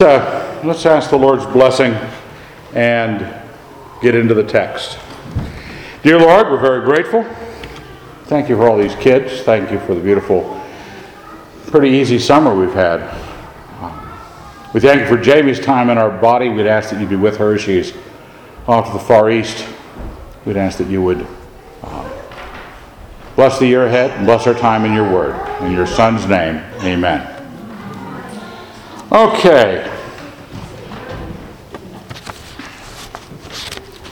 Uh, let's ask the Lord's blessing and get into the text. Dear Lord, we're very grateful. Thank you for all these kids. Thank you for the beautiful, pretty easy summer we've had. We thank you for Jamie's time in our body. We'd ask that you be with her. As she's off to the Far East. We'd ask that you would uh, bless the year ahead and bless our time in your word. In your Son's name, amen. Okay.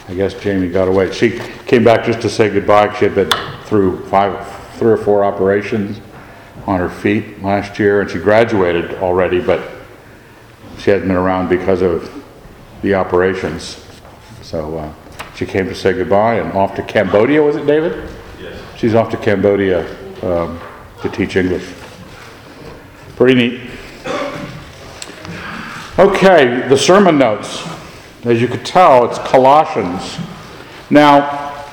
I guess Jamie got away. She came back just to say goodbye. She had been through five, three or four operations on her feet last year, and she graduated already, but she hadn't been around because of the operations. So uh, she came to say goodbye and off to Cambodia, was it, David? Yes. She's off to Cambodia um, to teach English. Pretty neat. Okay, the sermon notes. As you could tell, it's Colossians. Now,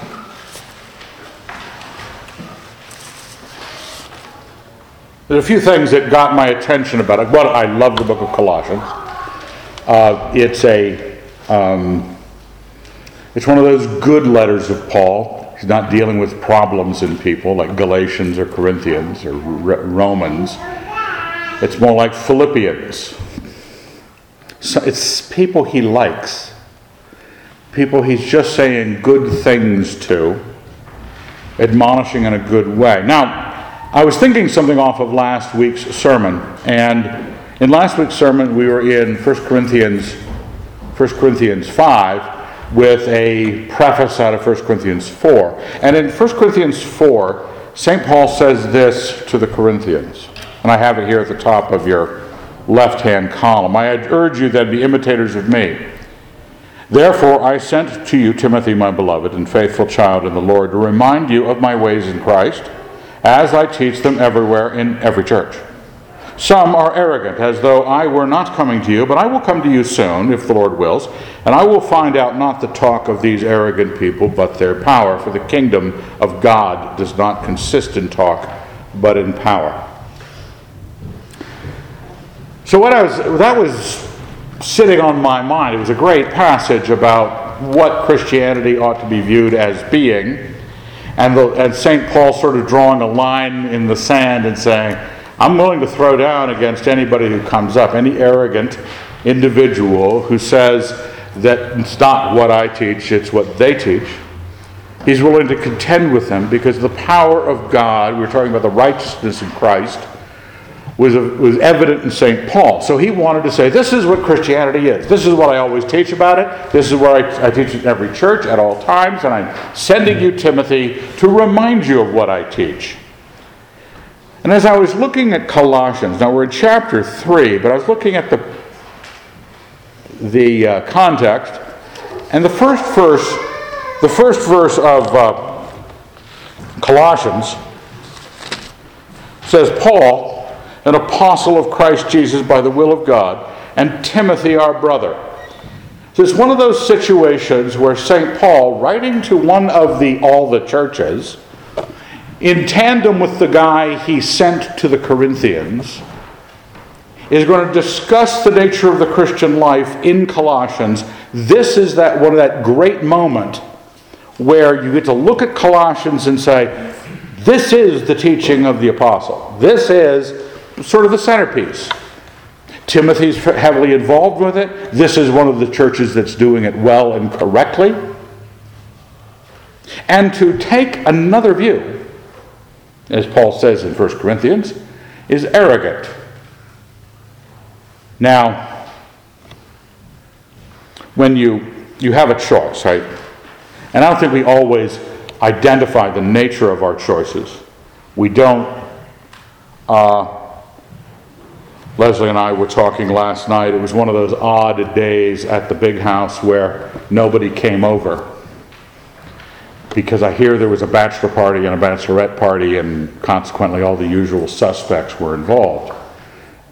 there's a few things that got my attention about it. Well, I love the book of Colossians. Uh, it's a um, it's one of those good letters of Paul. He's not dealing with problems in people like Galatians or Corinthians or Romans. It's more like Philippians. So it's people he likes, people he's just saying good things to, admonishing in a good way. Now, I was thinking something off of last week's sermon, and in last week's sermon we were in 1 Corinthians, 1 Corinthians 5 with a preface out of 1 Corinthians 4. And in 1 Corinthians 4, St. Paul says this to the Corinthians, and I have it here at the top of your left hand column. I urge you then be imitators of me. Therefore, I sent to you Timothy, my beloved and faithful child in the Lord, to remind you of my ways in Christ, as I teach them everywhere in every church. Some are arrogant, as though I were not coming to you, but I will come to you soon, if the Lord wills, and I will find out not the talk of these arrogant people, but their power. For the kingdom of God does not consist in talk, but in power. So what I was that was sitting on my mind. It was a great passage about what Christianity ought to be viewed as being, and, the, and St. Paul sort of drawing a line in the sand and saying, I'm willing to throw down against anybody who comes up, any arrogant individual who says that it's not what I teach, it's what they teach. He's willing to contend with them because the power of God, we were talking about the righteousness in Christ, was, was evident in St. Paul. So he wanted to say, This is what Christianity is. This is what I always teach about it. This is what I, I teach in every church at all times. And I'm sending you, Timothy, to remind you of what I teach. And as I was looking at Colossians, now we're in chapter 3, but I was looking at the, the uh, context, and the first verse, the first verse of uh, Colossians says, Paul, an apostle of Christ Jesus by the will of God, and Timothy, our brother. So it's one of those situations where St. Paul, writing to one of the all the churches, in tandem with the guy he sent to the Corinthians, is going to discuss the nature of the Christian life in Colossians. This is that one of that great moment where you get to look at Colossians and say, this is the teaching of the apostle. This is sort of the centerpiece. Timothy's heavily involved with it. This is one of the churches that's doing it well and correctly. And to take another view, as Paul says in 1 Corinthians, is arrogant. Now, when you, you have a choice, right? And I don't think we always identify the nature of our choices. We don't. Uh, Leslie and I were talking last night. It was one of those odd days at the big house where nobody came over. Because I hear there was a bachelor party and a bachelorette party, and consequently, all the usual suspects were involved,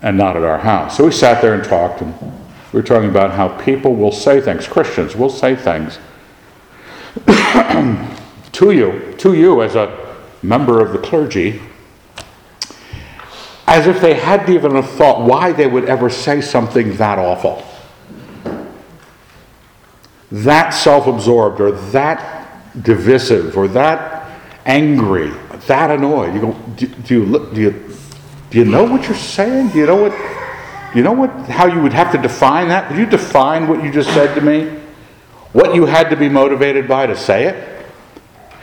and not at our house. So we sat there and talked, and we were talking about how people will say things, Christians will say things to you, to you as a member of the clergy, as if they hadn't even thought why they would ever say something that awful, that self absorbed, or that divisive, or that angry, that annoyed. You go, do, do, you, do, you, do you know what you're saying? Do you know what? You know what? How you would have to define that? Would you define what you just said to me? What you had to be motivated by to say it?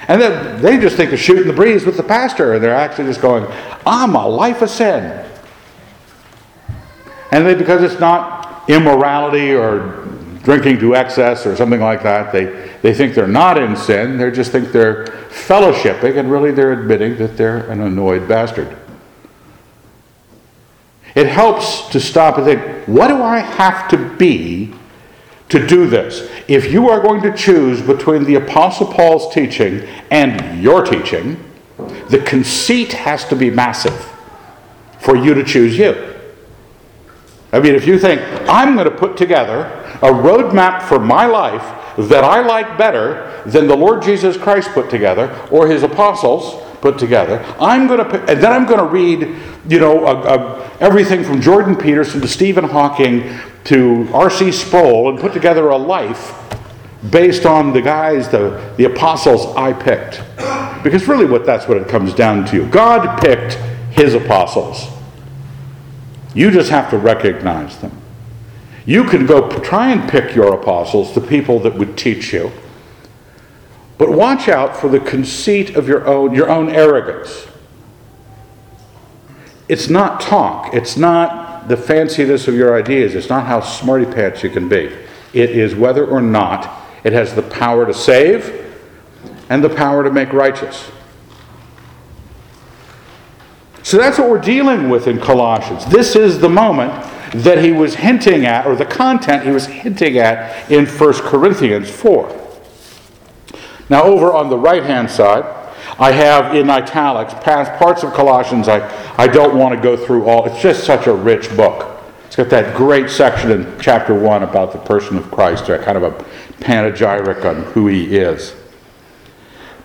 And then they just think of shooting the breeze with the pastor, and they're actually just going, I'm a life of sin. And they, because it's not immorality or drinking to excess or something like that, they, they think they're not in sin. They just think they're fellowshipping, and really they're admitting that they're an annoyed bastard. It helps to stop and think, what do I have to be to do this. If you are going to choose between the Apostle Paul's teaching and your teaching, the conceit has to be massive for you to choose you. I mean, if you think, I'm going to put together a roadmap for my life that I like better than the Lord Jesus Christ put together or his apostles put together, I'm going to, and then I'm going to read, you know, a, a, everything from Jordan Peterson to Stephen Hawking to R.C. Sproul and put together a life based on the guys, the, the apostles I picked. Because really, what that's what it comes down to. God picked his apostles. You just have to recognize them. You can go try and pick your apostles, the people that would teach you. But watch out for the conceit of your own, your own arrogance. It's not talk. It's not the fanciness of your ideas. It's not how smarty pants you can be. It is whether or not it has the power to save and the power to make righteous. So that's what we're dealing with in Colossians. This is the moment that he was hinting at, or the content he was hinting at in 1 Corinthians 4. Now, over on the right hand side, I have in italics past parts of Colossians I, I don't want to go through all. It's just such a rich book. It's got that great section in chapter 1 about the person of Christ, kind of a panegyric on who he is.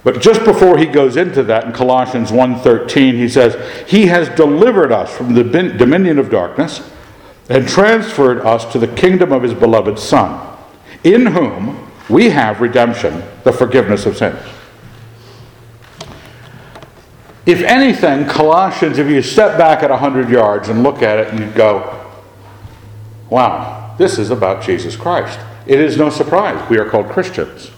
But just before he goes into that in Colossians 1:13 he says, "He has delivered us from the dominion of darkness and transferred us to the kingdom of his beloved son, in whom we have redemption, the forgiveness of sins." If anything, Colossians, if you step back at 100 yards and look at it and you go, wow, this is about Jesus Christ. It is no surprise we are called Christians.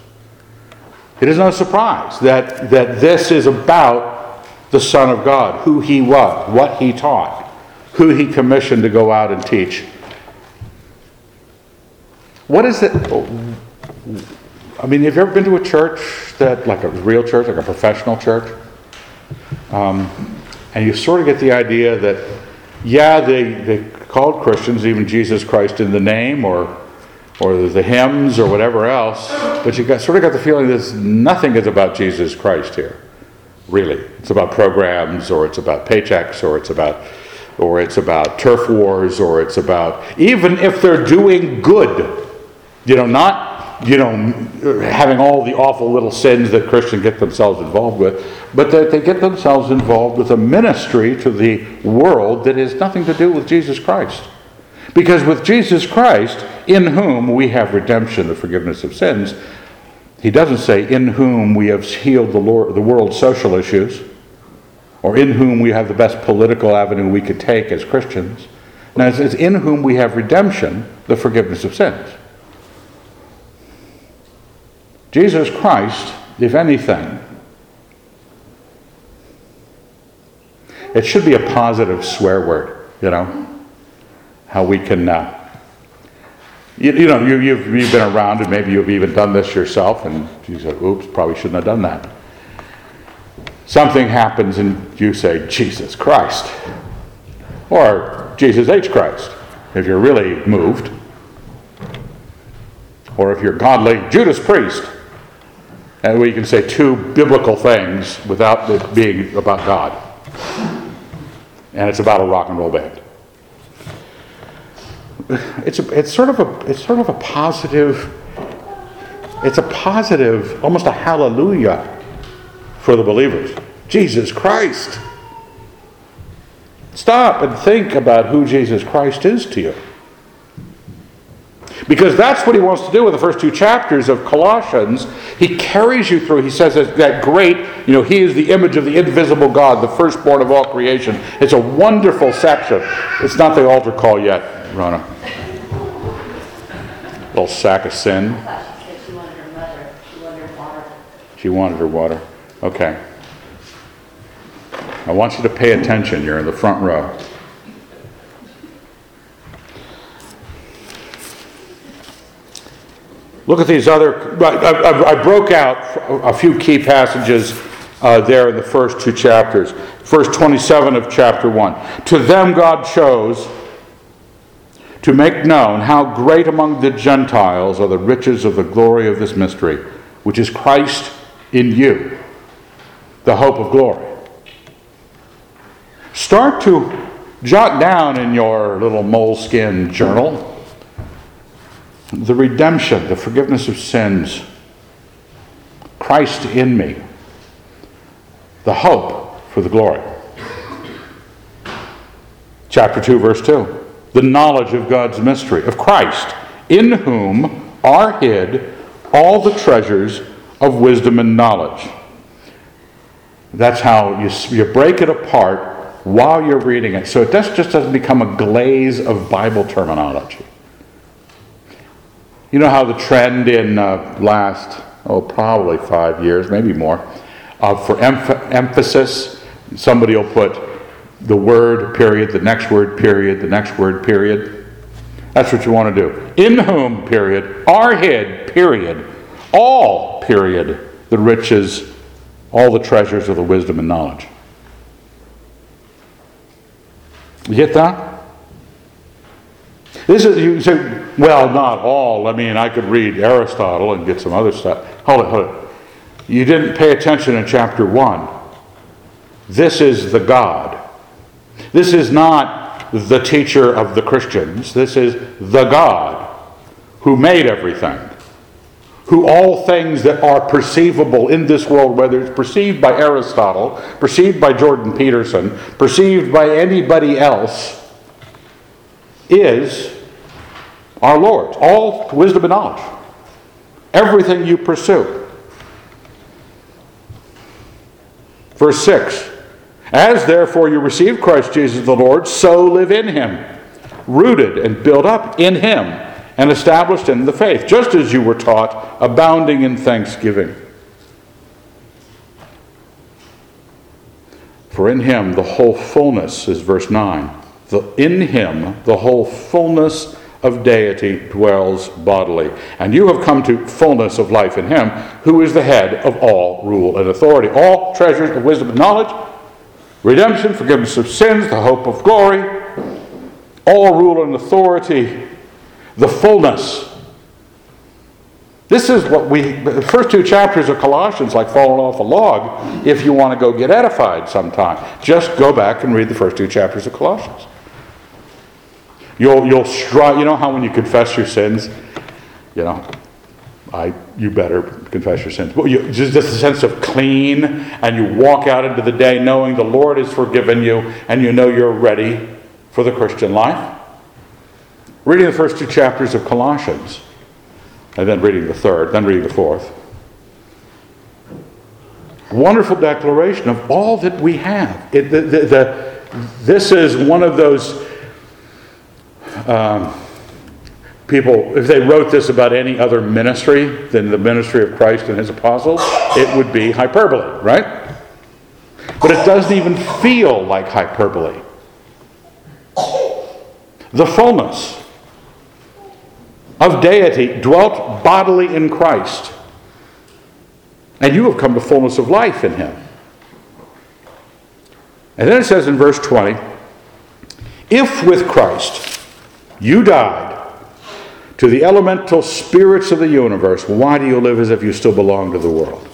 It is no surprise that, that this is about the Son of God, who he was, what he taught, who he commissioned to go out and teach. What is it? I mean, have you ever been to a church that, like a real church, like a professional church? Um, and you sort of get the idea that, yeah, they, they called Christians even Jesus Christ in the name or, or the hymns or whatever else, but you got, sort of got the feeling that nothing is about Jesus Christ here, really. It's about programs or it's about paychecks or it's about or it's about turf wars or it's about even if they're doing good you know not you know, having all the awful little sins that Christians get themselves involved with, but that they get themselves involved with a ministry to the world that has nothing to do with Jesus Christ. Because with Jesus Christ, in whom we have redemption, the forgiveness of sins, he doesn't say, in whom we have healed the, Lord, the world's social issues, or in whom we have the best political avenue we could take as Christians. Now, it says, in whom we have redemption, the forgiveness of sins. Jesus Christ, if anything, it should be a positive swear word, you know, how we can, uh, you, you, know, you, you've, you've been around and maybe you've even done this yourself and you say, oops, probably shouldn't have done that. Something happens and you say, Jesus Christ, or Jesus H. Christ, if you're really moved. Or if you're godly, Judas Priest and we can say two biblical things without it being about God. And it's about a rock and roll band. It's, a, it's, sort of a, it's sort of a positive, it's a positive, almost a hallelujah for the believers. Jesus Christ. Stop and think about who Jesus Christ is to you. Because that's what he wants to do with the first two chapters of Colossians. He carries you through. He says that, that great, you know, he is the image of the invisible God, the firstborn of all creation. It's a wonderful section. It's not the altar call yet, Rona. Little sack of sin. She wanted she wanted her water. She wanted her water. Okay. I want you to pay attention. You're in the front row. Look at these other. I, I, I broke out a few key passages uh, there in the first two chapters. Verse 27 of chapter 1. To them God chose to make known how great among the Gentiles are the riches of the glory of this mystery, which is Christ in you, the hope of glory. Start to jot down in your little moleskin journal the redemption, the forgiveness of sins, Christ in me, the hope for the glory. Chapter 2, verse 2 the knowledge of God's mystery, of Christ, in whom are hid all the treasures of wisdom and knowledge. That's how you, you break it apart while you're reading it. So it just, just doesn't become a glaze of Bible terminology. You know how the trend in uh, last, oh, probably five years, maybe more, uh, for emph- emphasis, somebody will put the word, period, the next word, period, the next word, period. That's what you want to do. In whom, period, are hid, period, all, period, the riches, all the treasures of the wisdom and knowledge. You get that? This is, you say, well, not all. I mean, I could read Aristotle and get some other stuff. Hold it, hold it. You didn't pay attention in chapter 1. This is the God. This is not the teacher of the Christians. This is the God who made everything. Who all things that are perceivable in this world, whether it's perceived by Aristotle, perceived by Jordan Peterson, perceived by anybody else, is our Lord. All wisdom and knowledge. Everything you pursue. Verse 6 As therefore you receive Christ Jesus the Lord, so live in him, rooted and built up in him, and established in the faith, just as you were taught, abounding in thanksgiving. For in him the whole fullness, is verse 9 the, in him the whole fullness of deity dwells bodily. And you have come to fullness of life in him, who is the head of all rule and authority. All treasures of wisdom and knowledge, redemption, forgiveness of sins, the hope of glory, all rule and authority, the fullness. This is what we, the first two chapters of Colossians, like falling off a log, if you want to go get edified sometime. Just go back and read the first two chapters of Colossians. You'll, you'll strive, you know how when you confess your sins, you know, I, you better confess your sins. Well, you, just, just a sense of clean, and you walk out into the day knowing the Lord has forgiven you, and you know you're ready for the Christian life. Reading the first two chapters of Colossians, and then reading the third, then reading the fourth. Wonderful declaration of all that we have. It, the, the, the, this is one of those um, people, if they wrote this about any other ministry than the ministry of Christ and his apostles, it would be hyperbole, right? But it doesn't even feel like hyperbole. The fullness of deity dwelt bodily in Christ. And you have come to fullness of life in him. And then it says in verse 20, if with Christ you died to the elemental spirits of the universe. Why do you live as if you still belong to the world?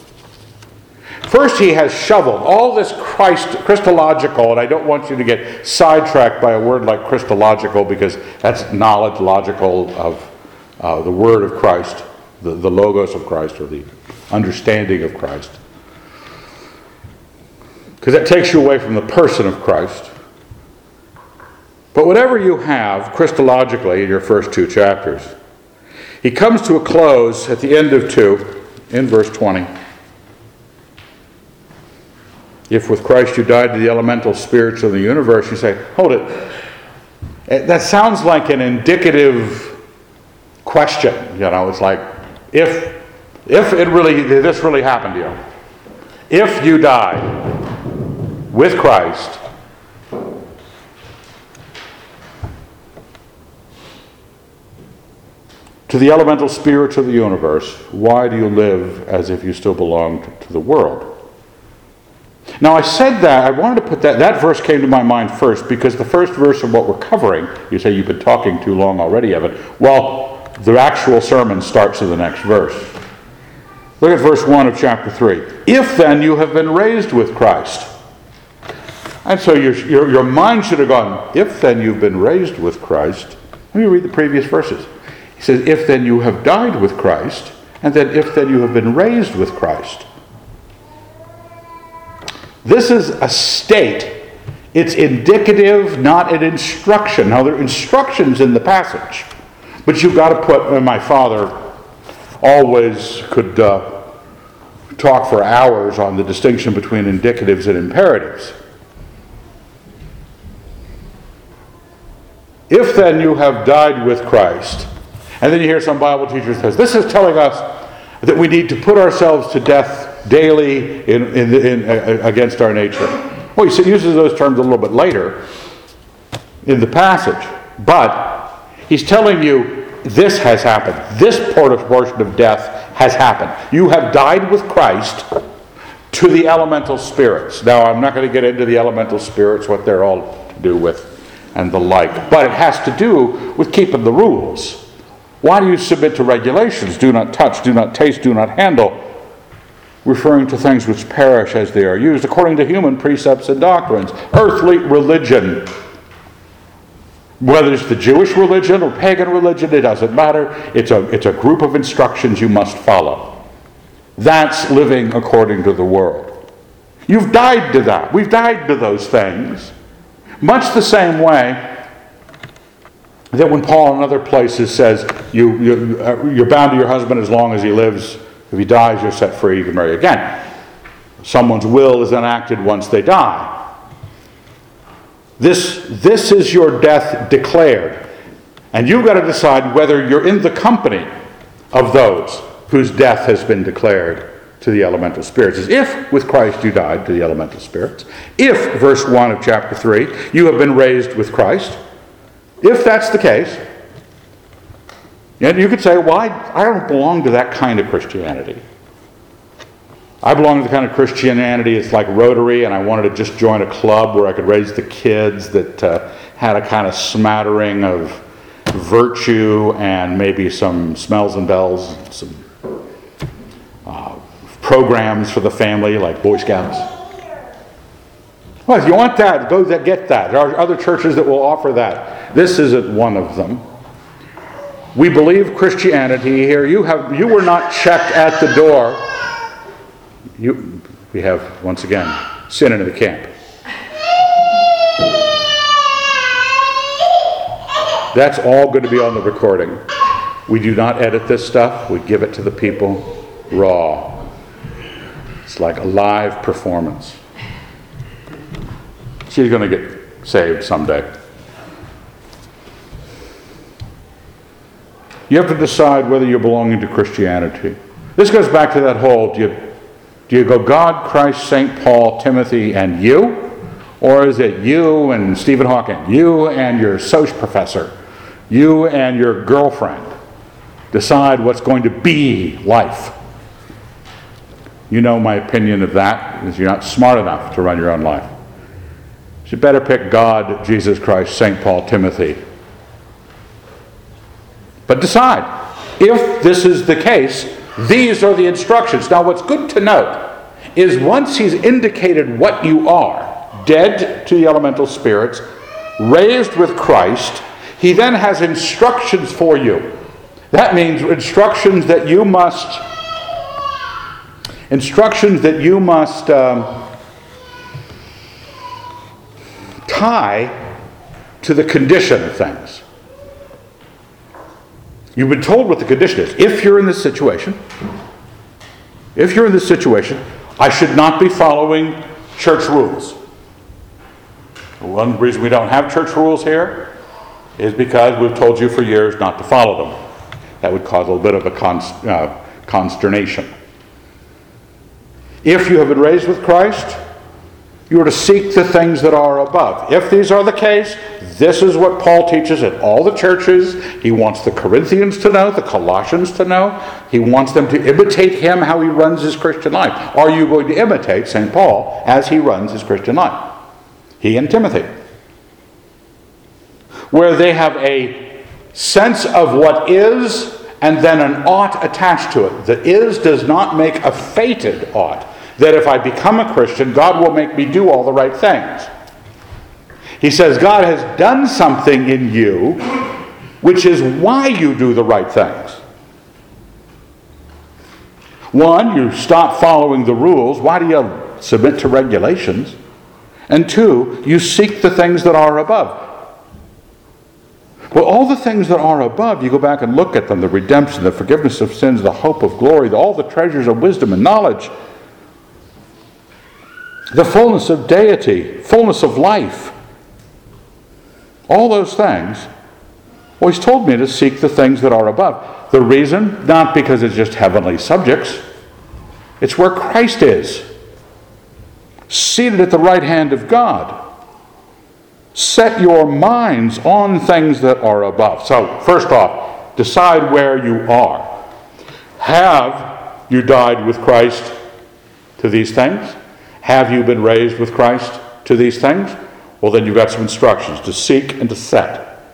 First, he has shoveled all this Christ, Christological, and I don't want you to get sidetracked by a word like Christological because that's knowledge logical of uh, the word of Christ, the, the logos of Christ, or the understanding of Christ. Because that takes you away from the person of Christ But whatever you have, Christologically, in your first two chapters, he comes to a close at the end of 2, in verse 20. If with Christ you died to the elemental spirits of the universe, you say, hold it. Eh, that sounds like an indicative question. You know, it's like, if, if it really, this really happened to you, if you died with Christ, to the elemental spirits of the universe, why do you live as if you still belonged to the world? Now, I said that, I wanted to put that, that verse came to my mind first because the first verse of what we're covering, you say you've been talking too long already, Evan. Well, the actual sermon starts in the next verse. Look at verse 1 of chapter 3. If then you have been raised with Christ. And so your, your, your mind should have gone, if then you've been raised with Christ. Let me read the previous verses. He says, If then you have died with Christ, and then if then you have been raised with Christ. This is a state. It's indicative, not an instruction. Now, there are instructions in the passage, but you've got to put, my father always could uh, talk for hours on the distinction between indicatives and imperatives. If then you have died with Christ, and then you hear some Bible teacher says, this is telling us that we need to put ourselves to death daily in, in, in, uh, against our nature. Well, he uses those terms a little bit later in the passage, but he's telling you this has happened. This portion of death has happened. You have died with Christ to the elemental spirits. Now, I'm not going to get into the elemental spirits, what they're all to do with, and the like, but it has to do with keeping the rules. Why do you submit to regulations? Do not touch, do not taste, do not handle, referring to things which perish as they are used, according to human precepts and doctrines. Earthly religion. Whether it's the Jewish religion or pagan religion, it doesn't matter. It's a, it's a group of instructions you must follow. That's living according to the world. You've died to that. We've died to those things. Much the same way that when Paul in other places says you, you, uh, you're bound to your husband as long as he lives, if he dies, you're set free, you can marry again. Someone's will is enacted once they die. This, this is your death declared. And you've got to decide whether you're in the company of those whose death has been declared to the elemental spirits. As if with Christ you died to the elemental spirits. If, verse 1 of chapter 3, you have been raised with Christ if that's the case, and you could say, well, I, I don't belong to that kind of Christianity. I belong to the kind of Christianity, it's like Rotary, and I wanted to just join a club where I could raise the kids that uh, had a kind of smattering of virtue and maybe some smells and bells, some uh, programs for the family like Boy Scouts. Well, if you want that, go get that. There are other churches that will offer that. This isn't one of them. We believe Christianity here. You have you were not checked at the door. You we have once again sin into the camp. That's all going to be on the recording. We do not edit this stuff. We give it to the people raw. It's like a live performance. She's going to get saved someday. You have to decide whether you're belonging to Christianity. This goes back to that whole do you, do you go God, Christ, St. Paul, Timothy, and you? Or is it you and Stephen Hawking, you and your Soch professor, you and your girlfriend? Decide what's going to be life. You know my opinion of that is you're not smart enough to run your own life. You better pick God, Jesus Christ, St. Paul, Timothy. But decide. If this is the case, these are the instructions. Now, what's good to note is once he's indicated what you are dead to the elemental spirits, raised with Christ he then has instructions for you. That means instructions that you must, instructions that you must. Um, tie to the condition of things. You've been told what the condition is. If you're in this situation, if you're in this situation, I should not be following church rules. One reason we don't have church rules here is because we've told you for years not to follow them. That would cause a little bit of a const, uh, consternation. If you have been raised with Christ, you are to seek the things that are above. If these are the case, this is what Paul teaches at all the churches. He wants the Corinthians to know, the Colossians to know. He wants them to imitate him how he runs his Christian life. Are you going to imitate St. Paul as he runs his Christian life? He and Timothy. Where they have a sense of what is and then an ought attached to it. The is does not make a fated ought. That if I become a Christian, God will make me do all the right things. He says God has done something in you, which is why you do the right things. One, you stop following the rules. Why do you submit to regulations? And two, you seek the things that are above. Well, all the things that are above, you go back and look at them the redemption, the forgiveness of sins, the hope of glory, all the treasures of wisdom and knowledge, the fullness of deity, fullness of life. All those things. Well, he's told me to seek the things that are above. The reason, not because it's just heavenly subjects, it's where Christ is, seated at the right hand of God. Set your minds on things that are above. So, first off, decide where you are. Have you died with Christ to these things? Have you been raised with Christ to these things? Well, then you've got some instructions to seek and to set.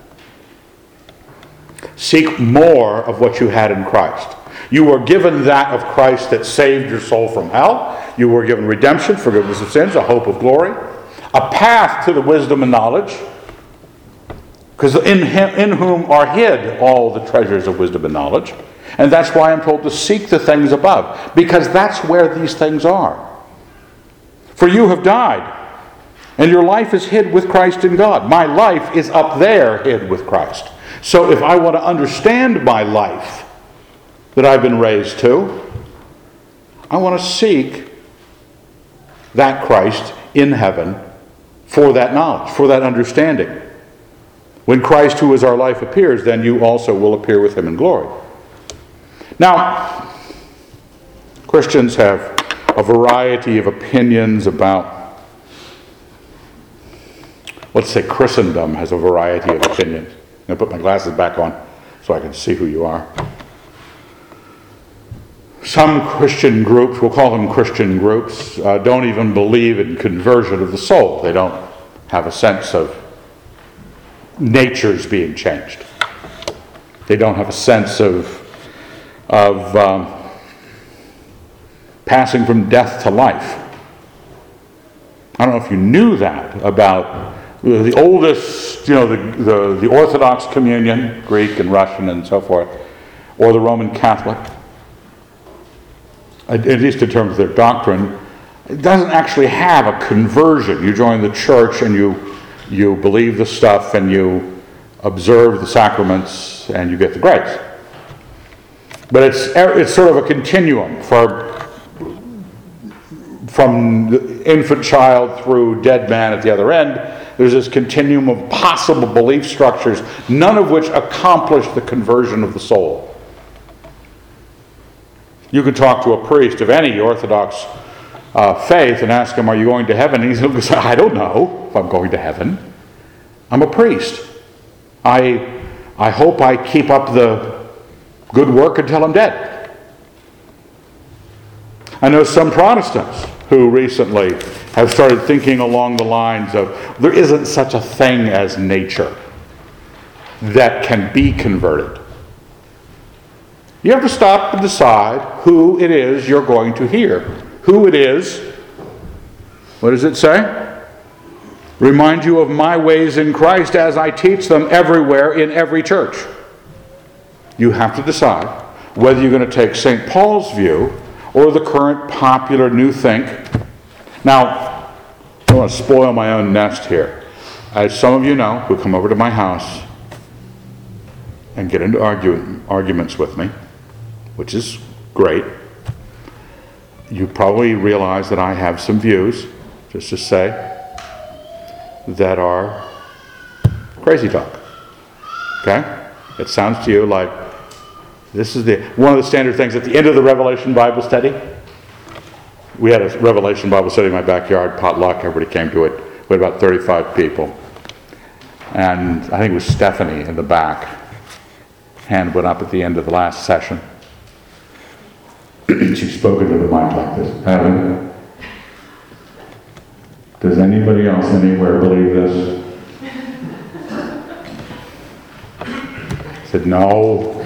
Seek more of what you had in Christ. You were given that of Christ that saved your soul from hell. You were given redemption, forgiveness of sins, a hope of glory a path to the wisdom and knowledge, because in, him, in whom are hid all the treasures of wisdom and knowledge. And that's why I'm told to seek the things above, because that's where these things are. For you have died, and your life is hid with Christ in God. My life is up there hid with Christ. So if I want to understand my life that I've been raised to, I want to seek that Christ in heaven for that knowledge, for that understanding. When Christ, who is our life, appears, then you also will appear with him in glory. Now, Christians have a variety of opinions about, let's say, Christendom has a variety of opinions. I'm going to put my glasses back on so I can see who you are. Some Christian groups, we'll call them Christian groups, uh, don't even believe in conversion of the soul. They don't have a sense of natures being changed. They don't have a sense of, of um, passing from death to life. I don't know if you knew that about the oldest, you know, the, the, the Orthodox communion, Greek and Russian and so forth, or the Roman Catholic at least in terms of their doctrine, it doesn't actually have a conversion. You join the church and you, you believe the stuff and you observe the sacraments and you get the grace. But it's, it's sort of a continuum for, from the infant child through dead man at the other end. There's this continuum of possible belief structures, none of which accomplish the conversion of the soul. You could talk to a priest of any Orthodox uh, faith and ask him, Are you going to heaven? And he's going to say, I don't know if I'm going to heaven. I'm a priest. I, I hope I keep up the good work until I'm dead. I know some Protestants who recently have started thinking along the lines of there isn't such a thing as nature that can be converted. You have to stop and decide who it is you're going to hear. Who it is. What does it say? Remind you of my ways in Christ as I teach them everywhere in every church. You have to decide whether you're going to take St. Paul's view or the current popular new think. Now, I want to spoil my own nest here. as some of you know, who come over to my house and get into argue, arguments with me, which is great, you probably realize that I have some views, just to say, that are crazy talk. Okay? It sounds to you like this is the one of the standard things at the end of the Revelation Bible study. We had a Revelation Bible study in my backyard, potluck, everybody came to it. We had about 35 people. And I think it was Stephanie in the back. Hand went up at the end of the last session. she spoke into the mic like this Evan, does anybody else anywhere believe this? I said, no,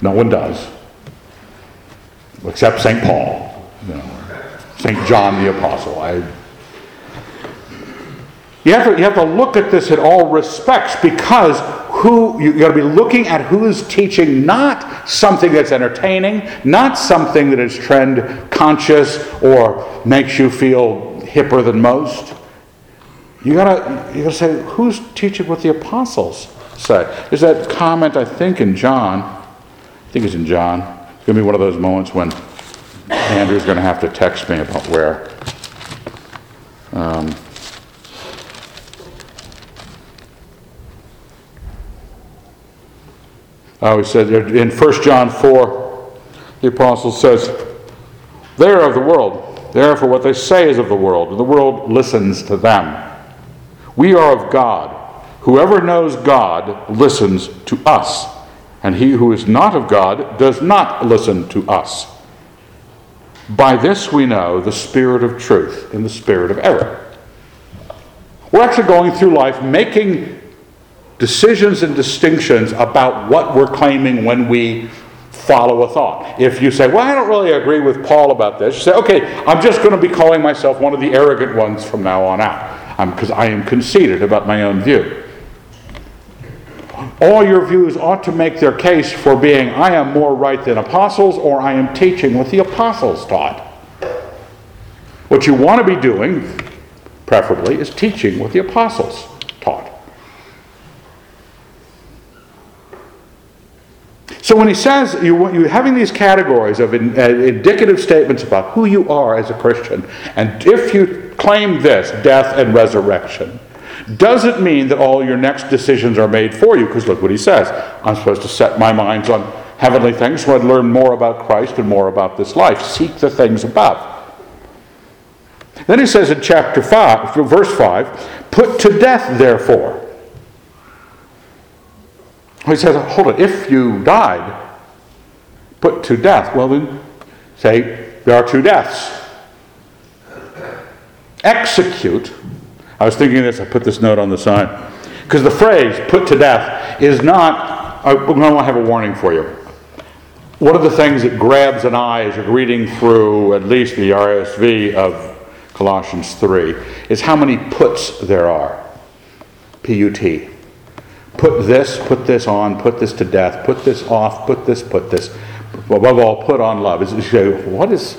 no one does. Except St. Paul, you know, St. John the Apostle. I, you have, to, you have to look at this in all respects because who you got to be looking at who is teaching not something that's entertaining, not something that is trend conscious or makes you feel hipper than most. You gotta you gotta say who's teaching what the apostles say. There's that comment I think in John. I think it's in John. It's gonna be one of those moments when Andrew's gonna have to text me about where. Um, Oh, he said in 1 John 4, the apostle says, They are of the world. Therefore, what they say is of the world, and the world listens to them. We are of God. Whoever knows God listens to us, and he who is not of God does not listen to us. By this we know the spirit of truth and the spirit of error. We're actually going through life making decisions and distinctions about what we're claiming when we follow a thought. If you say, Well, I don't really agree with Paul about this, you say, Okay, I'm just going to be calling myself one of the arrogant ones from now on out, um, because I am conceited about my own view. All your views ought to make their case for being, I am more right than apostles, or I am teaching what the apostles taught. What you want to be doing, preferably, is teaching what the apostles taught. So when he says you, you're having these categories of in, uh, indicative statements about who you are as a Christian, and if you claim this, death and resurrection, doesn't mean that all your next decisions are made for you, because look what he says. I'm supposed to set my minds on heavenly things, so I'd learn more about Christ and more about this life. Seek the things above. Then he says in chapter 5, verse 5, put to death, therefore. He says, hold it, if you died, put to death. Well, then say there are two deaths. Execute. I was thinking this, I put this note on the side. Because the phrase put to death is not, I want to have a warning for you. One of the things that grabs an eye as you're reading through at least the RSV of Colossians 3 is how many puts there are. P U T put this, put this on, put this to death, put this off, put this, put this. Above all, put on love. What is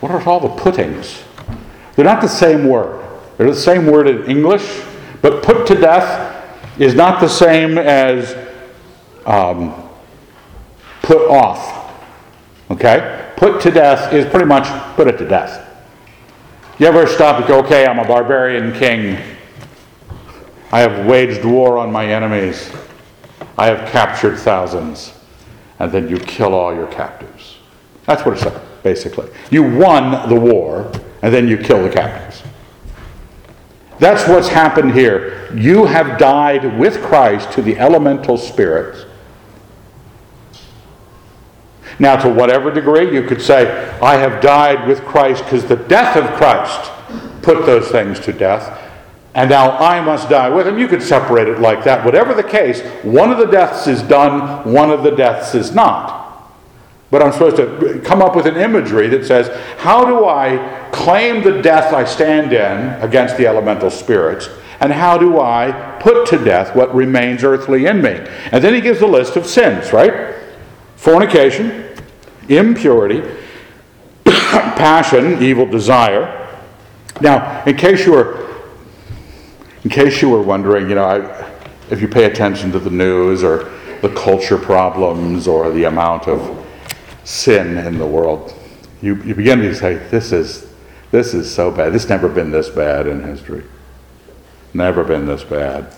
what are all the puttings? They're not the same word. They're the same word in English, but put to death is not the same as um, put off. Okay? Put to death is pretty much put it to death. You ever stop and go, okay, I'm a barbarian king. I have waged war on my enemies. I have captured thousands. And then you kill all your captives. That's what it's like, basically. You won the war, and then you kill the captives. That's what's happened here. You have died with Christ to the elemental spirits. Now, to whatever degree, you could say, I have died with Christ because the death of Christ put those things to death and now I must die with him. You could separate it like that. Whatever the case, one of the deaths is done, one of the deaths is not. But I'm supposed to come up with an imagery that says, how do I claim the death I stand in against the elemental spirits? And how do I put to death what remains earthly in me? And then he gives a list of sins, right? Fornication, impurity, passion, evil desire. Now, in case you were In case you were wondering, you know, I, if you pay attention to the news or the culture problems or the amount of sin in the world, you, you begin to say, this is, this is so bad. This never been this bad in history. Never been this bad.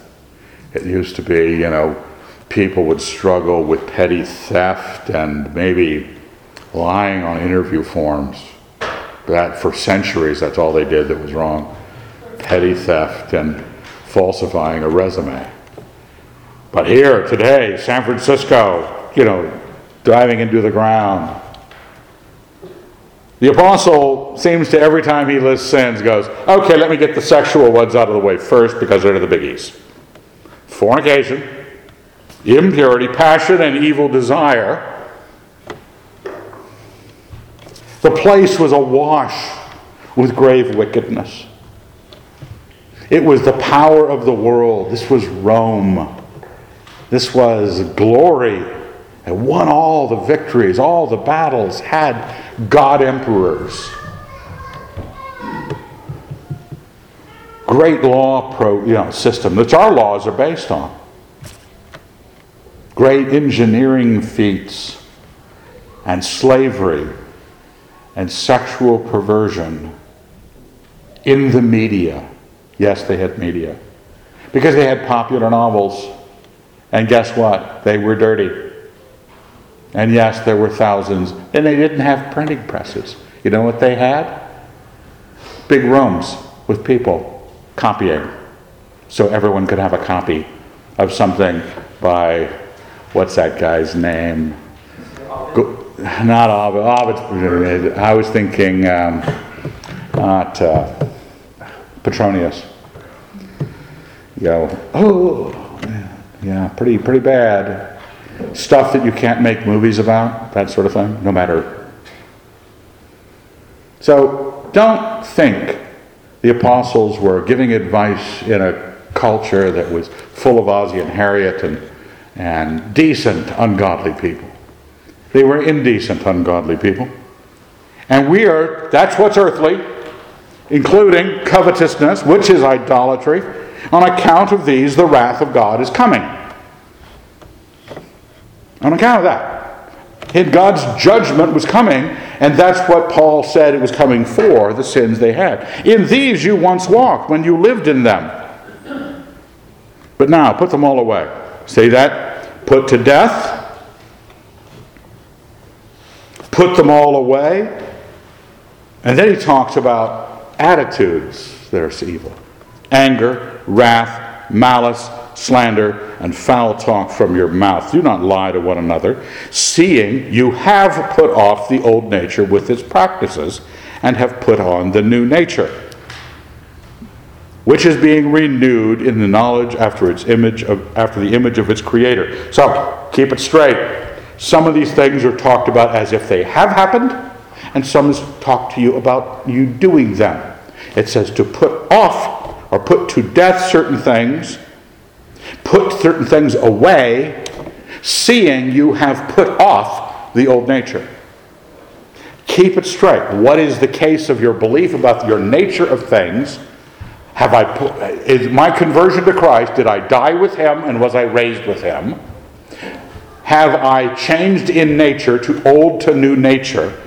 It used to be, you know, people would struggle with petty theft and maybe lying on interview forms. That for centuries, that's all they did that was wrong. Petty theft and falsifying a resume. But here today, San Francisco, you know, driving into the ground. The apostle seems to every time he lists sins goes, okay, let me get the sexual ones out of the way first because they're the biggies. Fornication, impurity, passion, and evil desire. The place was awash with grave wickedness. It was the power of the world. This was Rome. This was glory. And won all the victories, all the battles, had God emperors. Great law pro, you know, system, which our laws are based on. Great engineering feats and slavery and sexual perversion in the media. Yes, they had media. Because they had popular novels and guess what? They were dirty. And yes, there were thousands. And they didn't have printing presses. You know what they had? Big rooms with people copying. So everyone could have a copy of something by, what's that guy's name? Go, not Ovid. Ovid. I was thinking, um, not uh, Petronius. You oh, yeah, pretty, pretty bad. Stuff that you can't make movies about, that sort of thing, no matter. So don't think the apostles were giving advice in a culture that was full of Ozzy and Harriet and, and decent, ungodly people. They were indecent, ungodly people. And we are, that's what's earthly, including covetousness, which is idolatry. On account of these, the wrath of God is coming. On account of that. God's judgment was coming, and that's what Paul said it was coming for the sins they had. In these you once walked when you lived in them. But now, put them all away. Say that. Put to death. Put them all away. And then he talks about attitudes that are evil anger, wrath, malice, slander, and foul talk from your mouth. Do not lie to one another, seeing you have put off the old nature with its practices and have put on the new nature, which is being renewed in the knowledge after its image of after the image of its creator. So keep it straight. Some of these things are talked about as if they have happened, and some is talked to you about you doing them. It says to put off or put to death certain things, put certain things away, seeing you have put off the old nature. Keep it straight. What is the case of your belief about your nature of things? Have I put, is my conversion to Christ, did I die with him and was I raised with him? Have I changed in nature to old to new nature?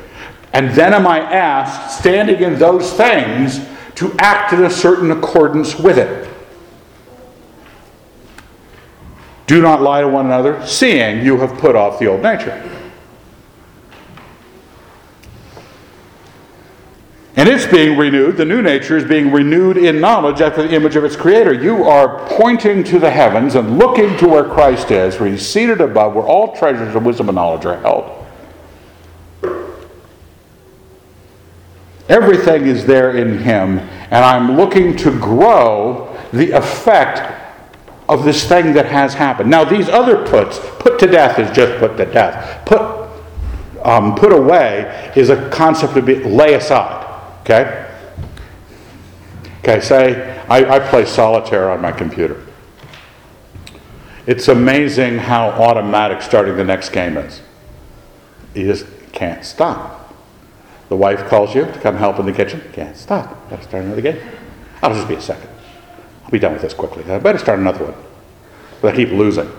And then am I asked, standing in those things, to act in a certain accordance with it. Do not lie to one another, seeing you have put off the old nature. And it's being renewed, the new nature is being renewed in knowledge after the image of its creator. You are pointing to the heavens and looking to where Christ is, where he's seated above, where all treasures of wisdom and knowledge are held. Everything is there in Him, and I'm looking to grow the effect of this thing that has happened. Now, these other puts, put to death is just put to death. Put, um, put away is a concept of be, lay aside. Okay? Okay, say I, I play solitaire on my computer. It's amazing how automatic starting the next game is. You just can't stop. The wife calls you to come help in the kitchen. Can't stop. Got to start another game. I'll just be a second. I'll be done with this quickly. I better start another one. But I keep losing.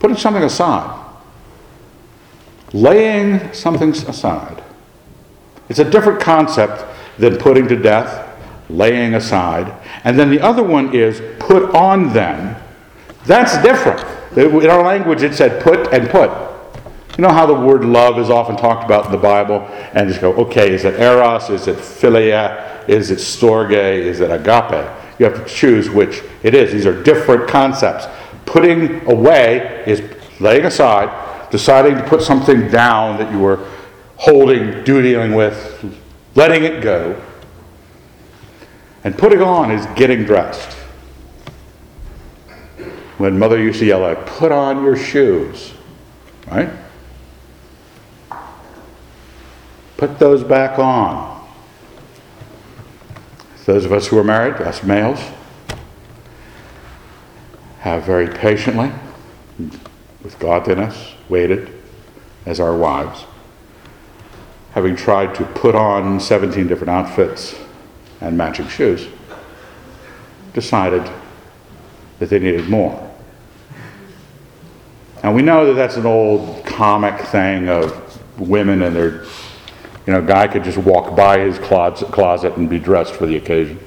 Putting something aside. Laying something aside. It's a different concept than putting to death, laying aside. And then the other one is put on them. That's different. In our language, it said put and put. You know how the word love is often talked about in the Bible? And just go, okay, is it eros? Is it philia? Is it storge? Is it agape? You have to choose which it is. These are different concepts. Putting away is laying aside, deciding to put something down that you were holding, dealing with, letting it go. And putting on is getting dressed. When mother used to yell out, put on your shoes, right? Put those back on. Those of us who are married, us males, have very patiently, with godliness, waited as our wives, having tried to put on 17 different outfits and matching shoes, decided that they needed more. And we know that that's an old comic thing of women and their, you know, a guy could just walk by his closet and be dressed for the occasion.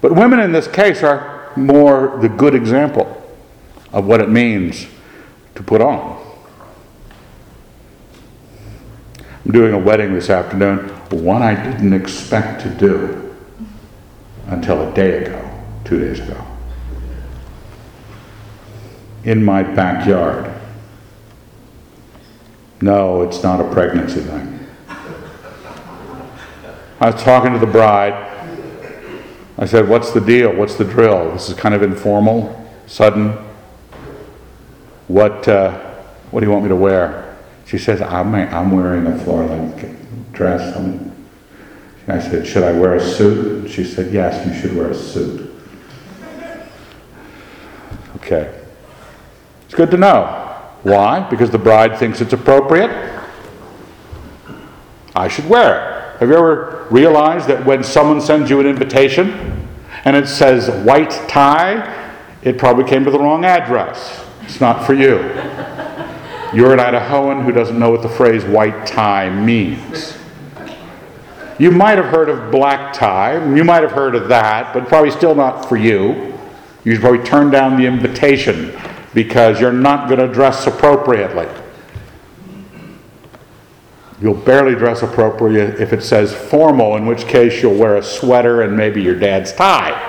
But women in this case are more the good example of what it means to put on. I'm doing a wedding this afternoon, one I didn't expect to do until a day ago, two days ago in my backyard. No, it's not a pregnancy thing. I was talking to the bride. I said, What's the deal? What's the drill? This is kind of informal, sudden. What, uh, what do you want me to wear? She says, I'm, I'm wearing a floor length dress. I said, Should I wear a suit? She said, Yes, you should wear a suit. Okay. It's good to know. Why? Because the bride thinks it's appropriate. I should wear it. Have you ever realized that when someone sends you an invitation and it says white tie, it probably came to the wrong address? It's not for you. You're an Idahoan who doesn't know what the phrase white tie means. You might have heard of black tie, you might have heard of that, but probably still not for you. You should probably turn down the invitation because you're not going to dress appropriately. You'll barely dress appropriately if it says formal, in which case you'll wear a sweater and maybe your dad's tie.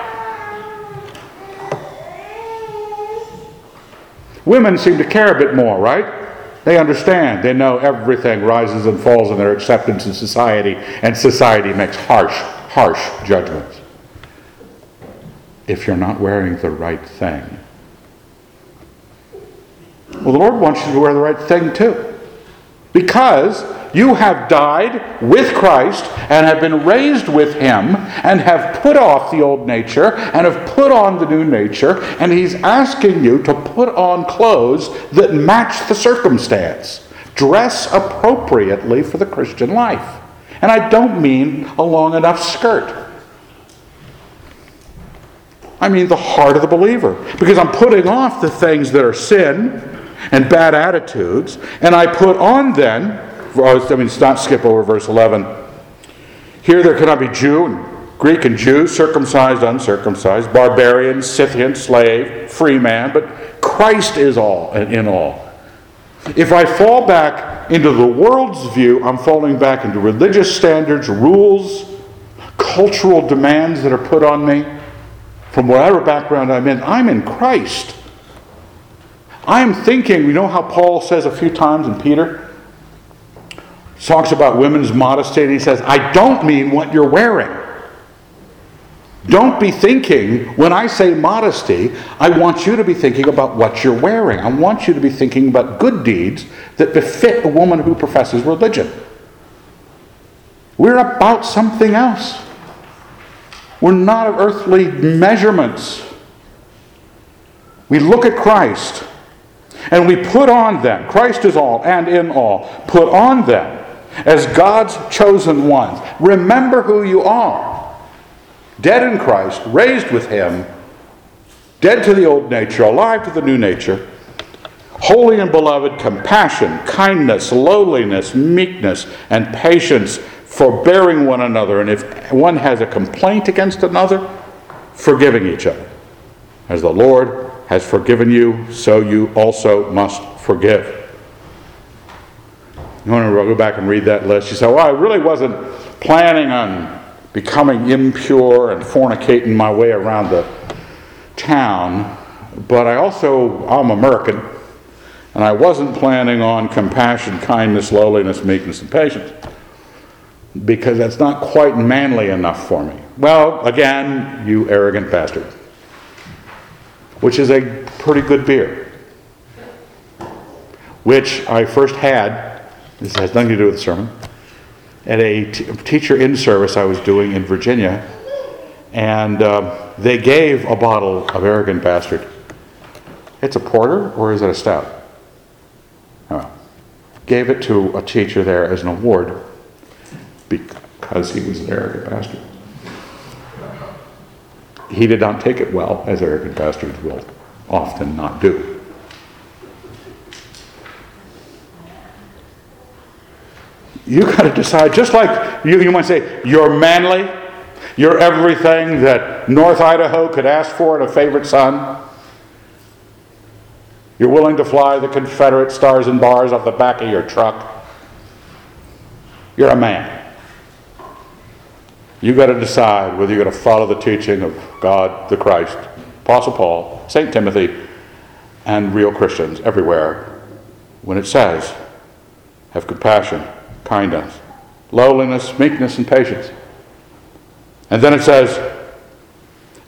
Women seem to care a bit more, right? They understand. They know everything rises and falls in their acceptance in society, and society makes harsh, harsh judgments. If you're not wearing the right thing, well, the Lord wants you to wear the right thing too. Because you have died with Christ and have been raised with Him and have put off the old nature and have put on the new nature, and He's asking you to put on clothes that match the circumstance. Dress appropriately for the Christian life. And I don't mean a long enough skirt. I mean the heart of the believer. Because I'm putting off the things that are sin and bad attitudes, and I put on then, I mean, not skip over verse 11. Here there cannot be Jew and Greek and Jew, circumcised, uncircumcised, barbarian, Scythian, slave, free man, but Christ is all and in all. If I fall back into the world's view, I'm falling back into religious standards, rules, cultural demands that are put on me from whatever background I'm in. I'm in Christ. I am thinking, you know how Paul says a few times in Peter? Talks about women's modesty, and he says, I don't mean what you're wearing. Don't be thinking, when I say modesty, I want you to be thinking about what you're wearing. I want you to be thinking about good deeds that befit a woman who professes religion. We're about something else. We're not of earthly measurements. We look at Christ and we put on them, Christ is all and in all, put on them as God's chosen ones. Remember who you are. Dead in Christ, raised with Him, dead to the old nature, alive to the new nature. Holy and beloved, compassion, kindness, lowliness, meekness, and patience, forbearing one another. And if one has a complaint against another, forgiving each other. As the Lord has forgiven you, so you also must forgive. You want to go back and read that list? You say, well, I really wasn't planning on becoming impure and fornicating my way around the town, but I also, I'm American, and I wasn't planning on compassion, kindness, lowliness, meekness, and patience because that's not quite manly enough for me. Well, again, you arrogant bastard. Which is a pretty good beer. Which I first had, this has nothing to do with the sermon, at a t- teacher in service I was doing in Virginia. And uh, they gave a bottle of arrogant bastard. It's a porter or is it a stout? Oh. Gave it to a teacher there as an award because he was an arrogant bastard. He did not take it well, as arrogant bastards will often not do. You got to decide, just like you, you might say, you're manly, you're everything that North Idaho could ask for in a favorite son. You're willing to fly the Confederate stars and bars off the back of your truck. You're a man. You got to decide whether you're going to follow the teaching of God, the Christ, Apostle Paul, St. Timothy, and real Christians everywhere when it says, have compassion, kindness, lowliness, meekness, and patience. And then it says,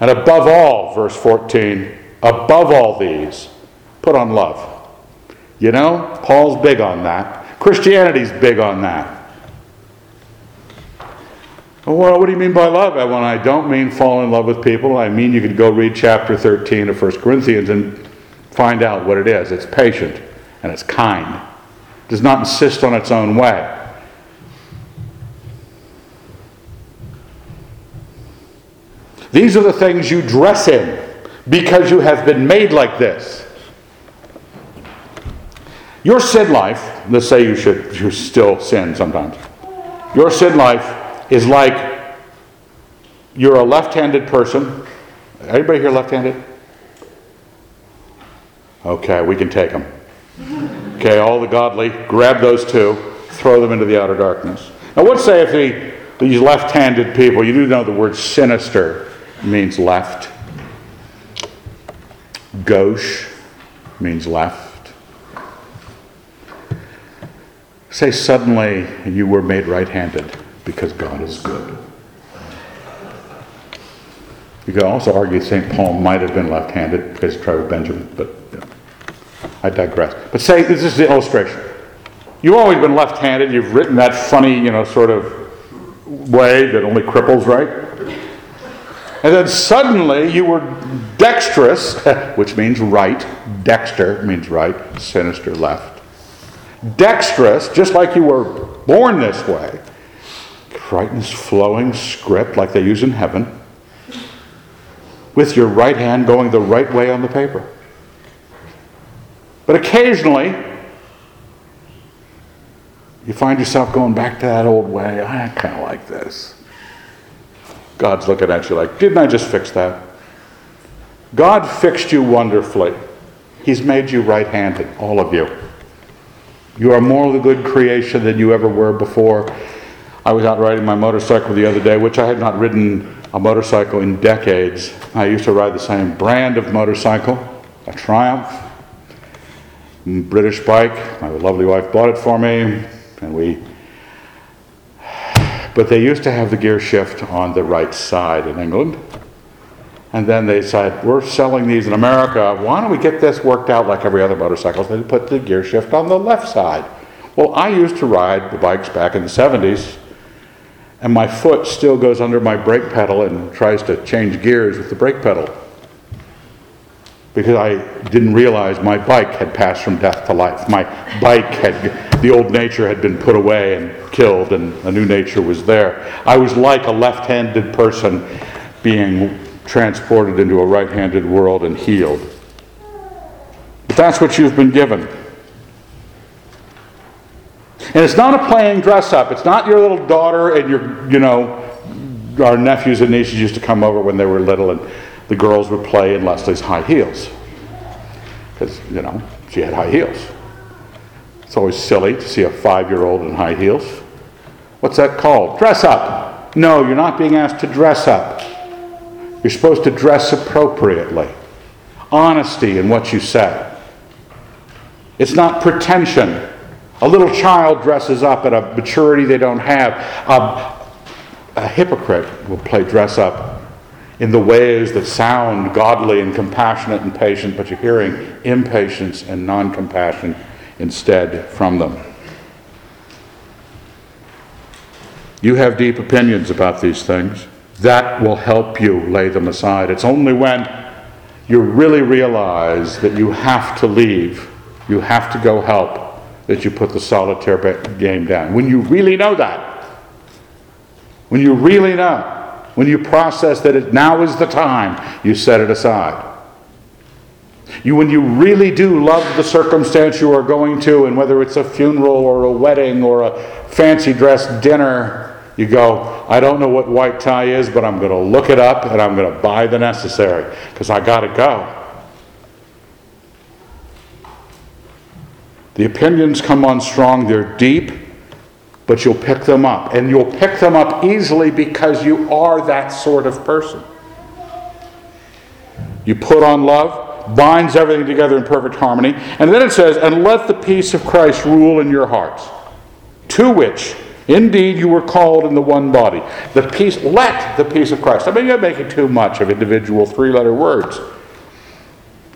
and above all, verse 14, above all these, put on love. You know, Paul's big on that. Christianity's big on that. Oh, well, what do you mean by love? Uh, when I don't mean fall in love with people, I mean you could go read chapter 13 of 1 Corinthians and find out what it is. It's patient and it's kind. It does not insist on its own way. These are the things you dress in because you have been made like this. Your sin life, let's say you should you still sin sometimes. Your sin life is like you're a left handed person. Anybody here left handed? Okay, we can take them. Okay, all the godly, grab those two, throw them into the outer darkness. Now, let's say if the, these left handed people, you do know the word sinister means left, gauche means left. Say suddenly you were made right handed because God is good. You could also argue St. Paul might have been left handed because tried with Benjamin, but I digress. But say this is the illustration. You've always been left handed, you've written that funny, you know, sort of way that only cripples, right? And then suddenly you were dexterous, which means right. Dexter means right, sinister left. Dexterous, just like you were born this way this flowing script like they use in heaven, with your right hand going the right way on the paper. But occasionally, you find yourself going back to that old way. I kind of like this. God's looking at you like, didn't I just fix that? God fixed you wonderfully. He's made you right handed, all of you. You are more of the good creation than you ever were before. I was out riding my motorcycle the other day, which I had not ridden a motorcycle in decades. I used to ride the same brand of motorcycle, a Triumph, British bike. My lovely wife bought it for me, and we. But they used to have the gear shift on the right side in England. And then they said, We're selling these in America. Why don't we get this worked out like every other motorcycle? So they put the gear shift on the left side. Well, I used to ride the bikes back in the 70s and my foot still goes under my brake pedal and tries to change gears with the brake pedal because I didn't realize my bike had passed from death to life. My bike had, the old nature had been put away, and killed and a new nature was there. I was like a left handed person being transported into a right handed world and healed. But that's what you've been given. And it's not a playing dress up. It's not your little daughter and your, you know, our nephews and nieces used to come over when they were little and the girls would play in Leslie's high heels. Because, you know, she had high heels. It's always silly to see a five year old in high heels. What's that called? Dress up. No, you're not being asked to dress up. You're supposed to dress appropriately. Honesty in what you say. It's not pretension. A little child dresses up at a maturity they don't have. A, a hypocrite will play dress up in the ways that sound godly and compassionate and patient, but you're hearing impatience and non compassion instead from them. You have deep opinions about these things. That will help you lay them aside. It's only when you really realize that you have to leave, you have to go help, that you put the solitaire game down. When you really know that, when you really know, when you process that it, now is the time, you set it aside. You, when you really do love the circumstance you are going to, and whether it's a funeral or a wedding or a fancy dress dinner, you go, I don't know what white tie is, but I'm going to look it up and I'm going to buy the necessary because I got to go. The opinions come on strong, they're deep, but you'll pick them up. And you'll pick them up easily because you are that sort of person. You put on love, binds everything together in perfect harmony. And then it says, and let the peace of Christ rule in your hearts, to which Indeed, you were called in the one body. The peace, let the peace of Christ. I mean, you're making too much of individual three letter words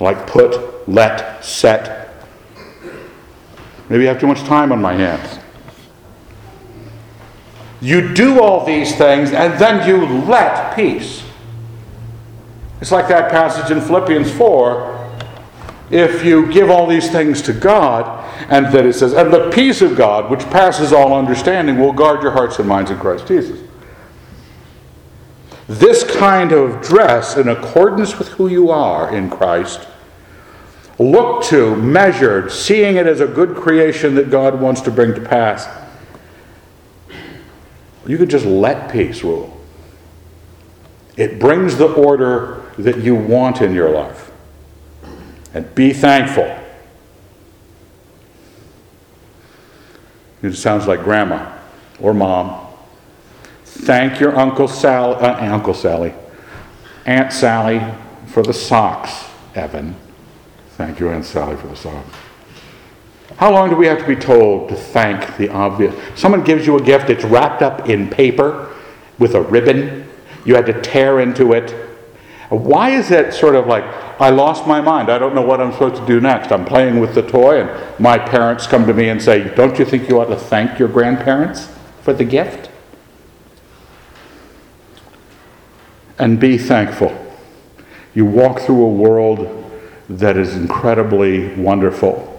like put, let, set. Maybe I have too much time on my hands. You do all these things and then you let peace. It's like that passage in Philippians 4 if you give all these things to God, and then it says, and the peace of God, which passes all understanding, will guard your hearts and minds in Christ Jesus. This kind of dress, in accordance with who you are in Christ, look to, measured, seeing it as a good creation that God wants to bring to pass, you could just let peace rule. It brings the order that you want in your life. And be thankful. It sounds like grandma or mom. Thank your Uncle Sally, uh, Uncle Sally, Aunt Sally for the socks, Evan. Thank you, Aunt Sally, for the song. How long do we have to be told to thank the obvious? Someone gives you a gift, it's wrapped up in paper with a ribbon. You had to tear into it. Why is it sort of like, I lost my mind. I don't know what I'm supposed to do next. I'm playing with the toy, and my parents come to me and say, Don't you think you ought to thank your grandparents for the gift? And be thankful. You walk through a world that is incredibly wonderful.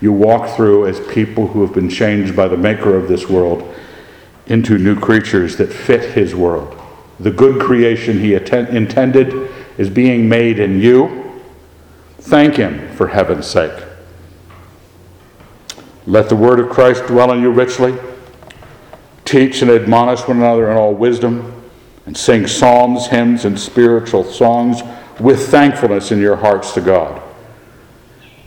You walk through as people who have been changed by the maker of this world into new creatures that fit his world. The good creation he atten- intended is being made in you, thank Him for heaven's sake. Let the word of Christ dwell in you richly. Teach and admonish one another in all wisdom, and sing psalms, hymns, and spiritual songs with thankfulness in your hearts to God.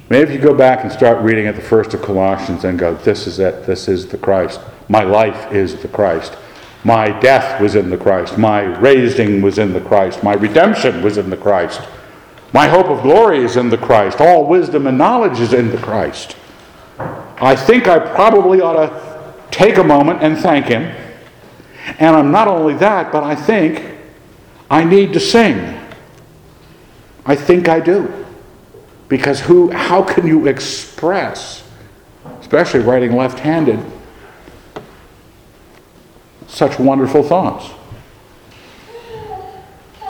Maybe if you go back and start reading at the first of Colossians and go, This is it, this is the Christ. My life is the Christ. My death was in the Christ. My raising was in the Christ. My redemption was in the Christ. My hope of glory is in the Christ. All wisdom and knowledge is in the Christ. I think I probably ought to take a moment and thank Him. And I'm not only that, but I think I need to sing. I think I do. Because who, how can you express, especially writing left handed, such wonderful thoughts.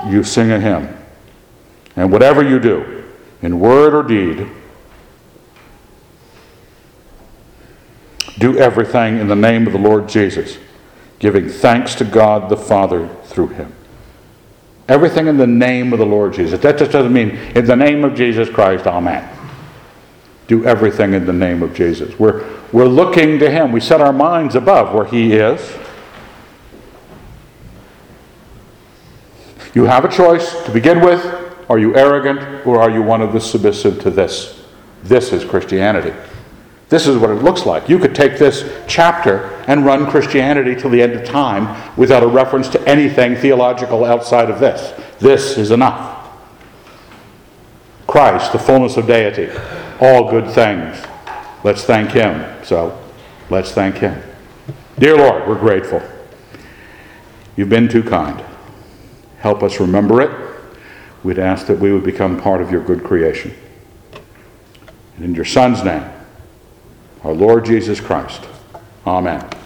You sing a hymn. And whatever you do, in word or deed, do everything in the name of the Lord Jesus, giving thanks to God the Father through him. Everything in the name of the Lord Jesus. That just doesn't mean in the name of Jesus Christ, amen. Do everything in the name of Jesus. We're, we're looking to him. We set our minds above where he is. You have a choice to begin with. Are you arrogant or are you one of the submissive to this? This is Christianity. This is what it looks like. You could take this chapter and run Christianity till the end of time without a reference to anything theological outside of this. This is enough. Christ, the fullness of deity, all good things. Let's thank Him. So, let's thank Him. Dear Lord, we're grateful. You've been too kind. Help us remember it. We'd ask that we would become part of your good creation. And in your Son's name, our Lord Jesus Christ. Amen.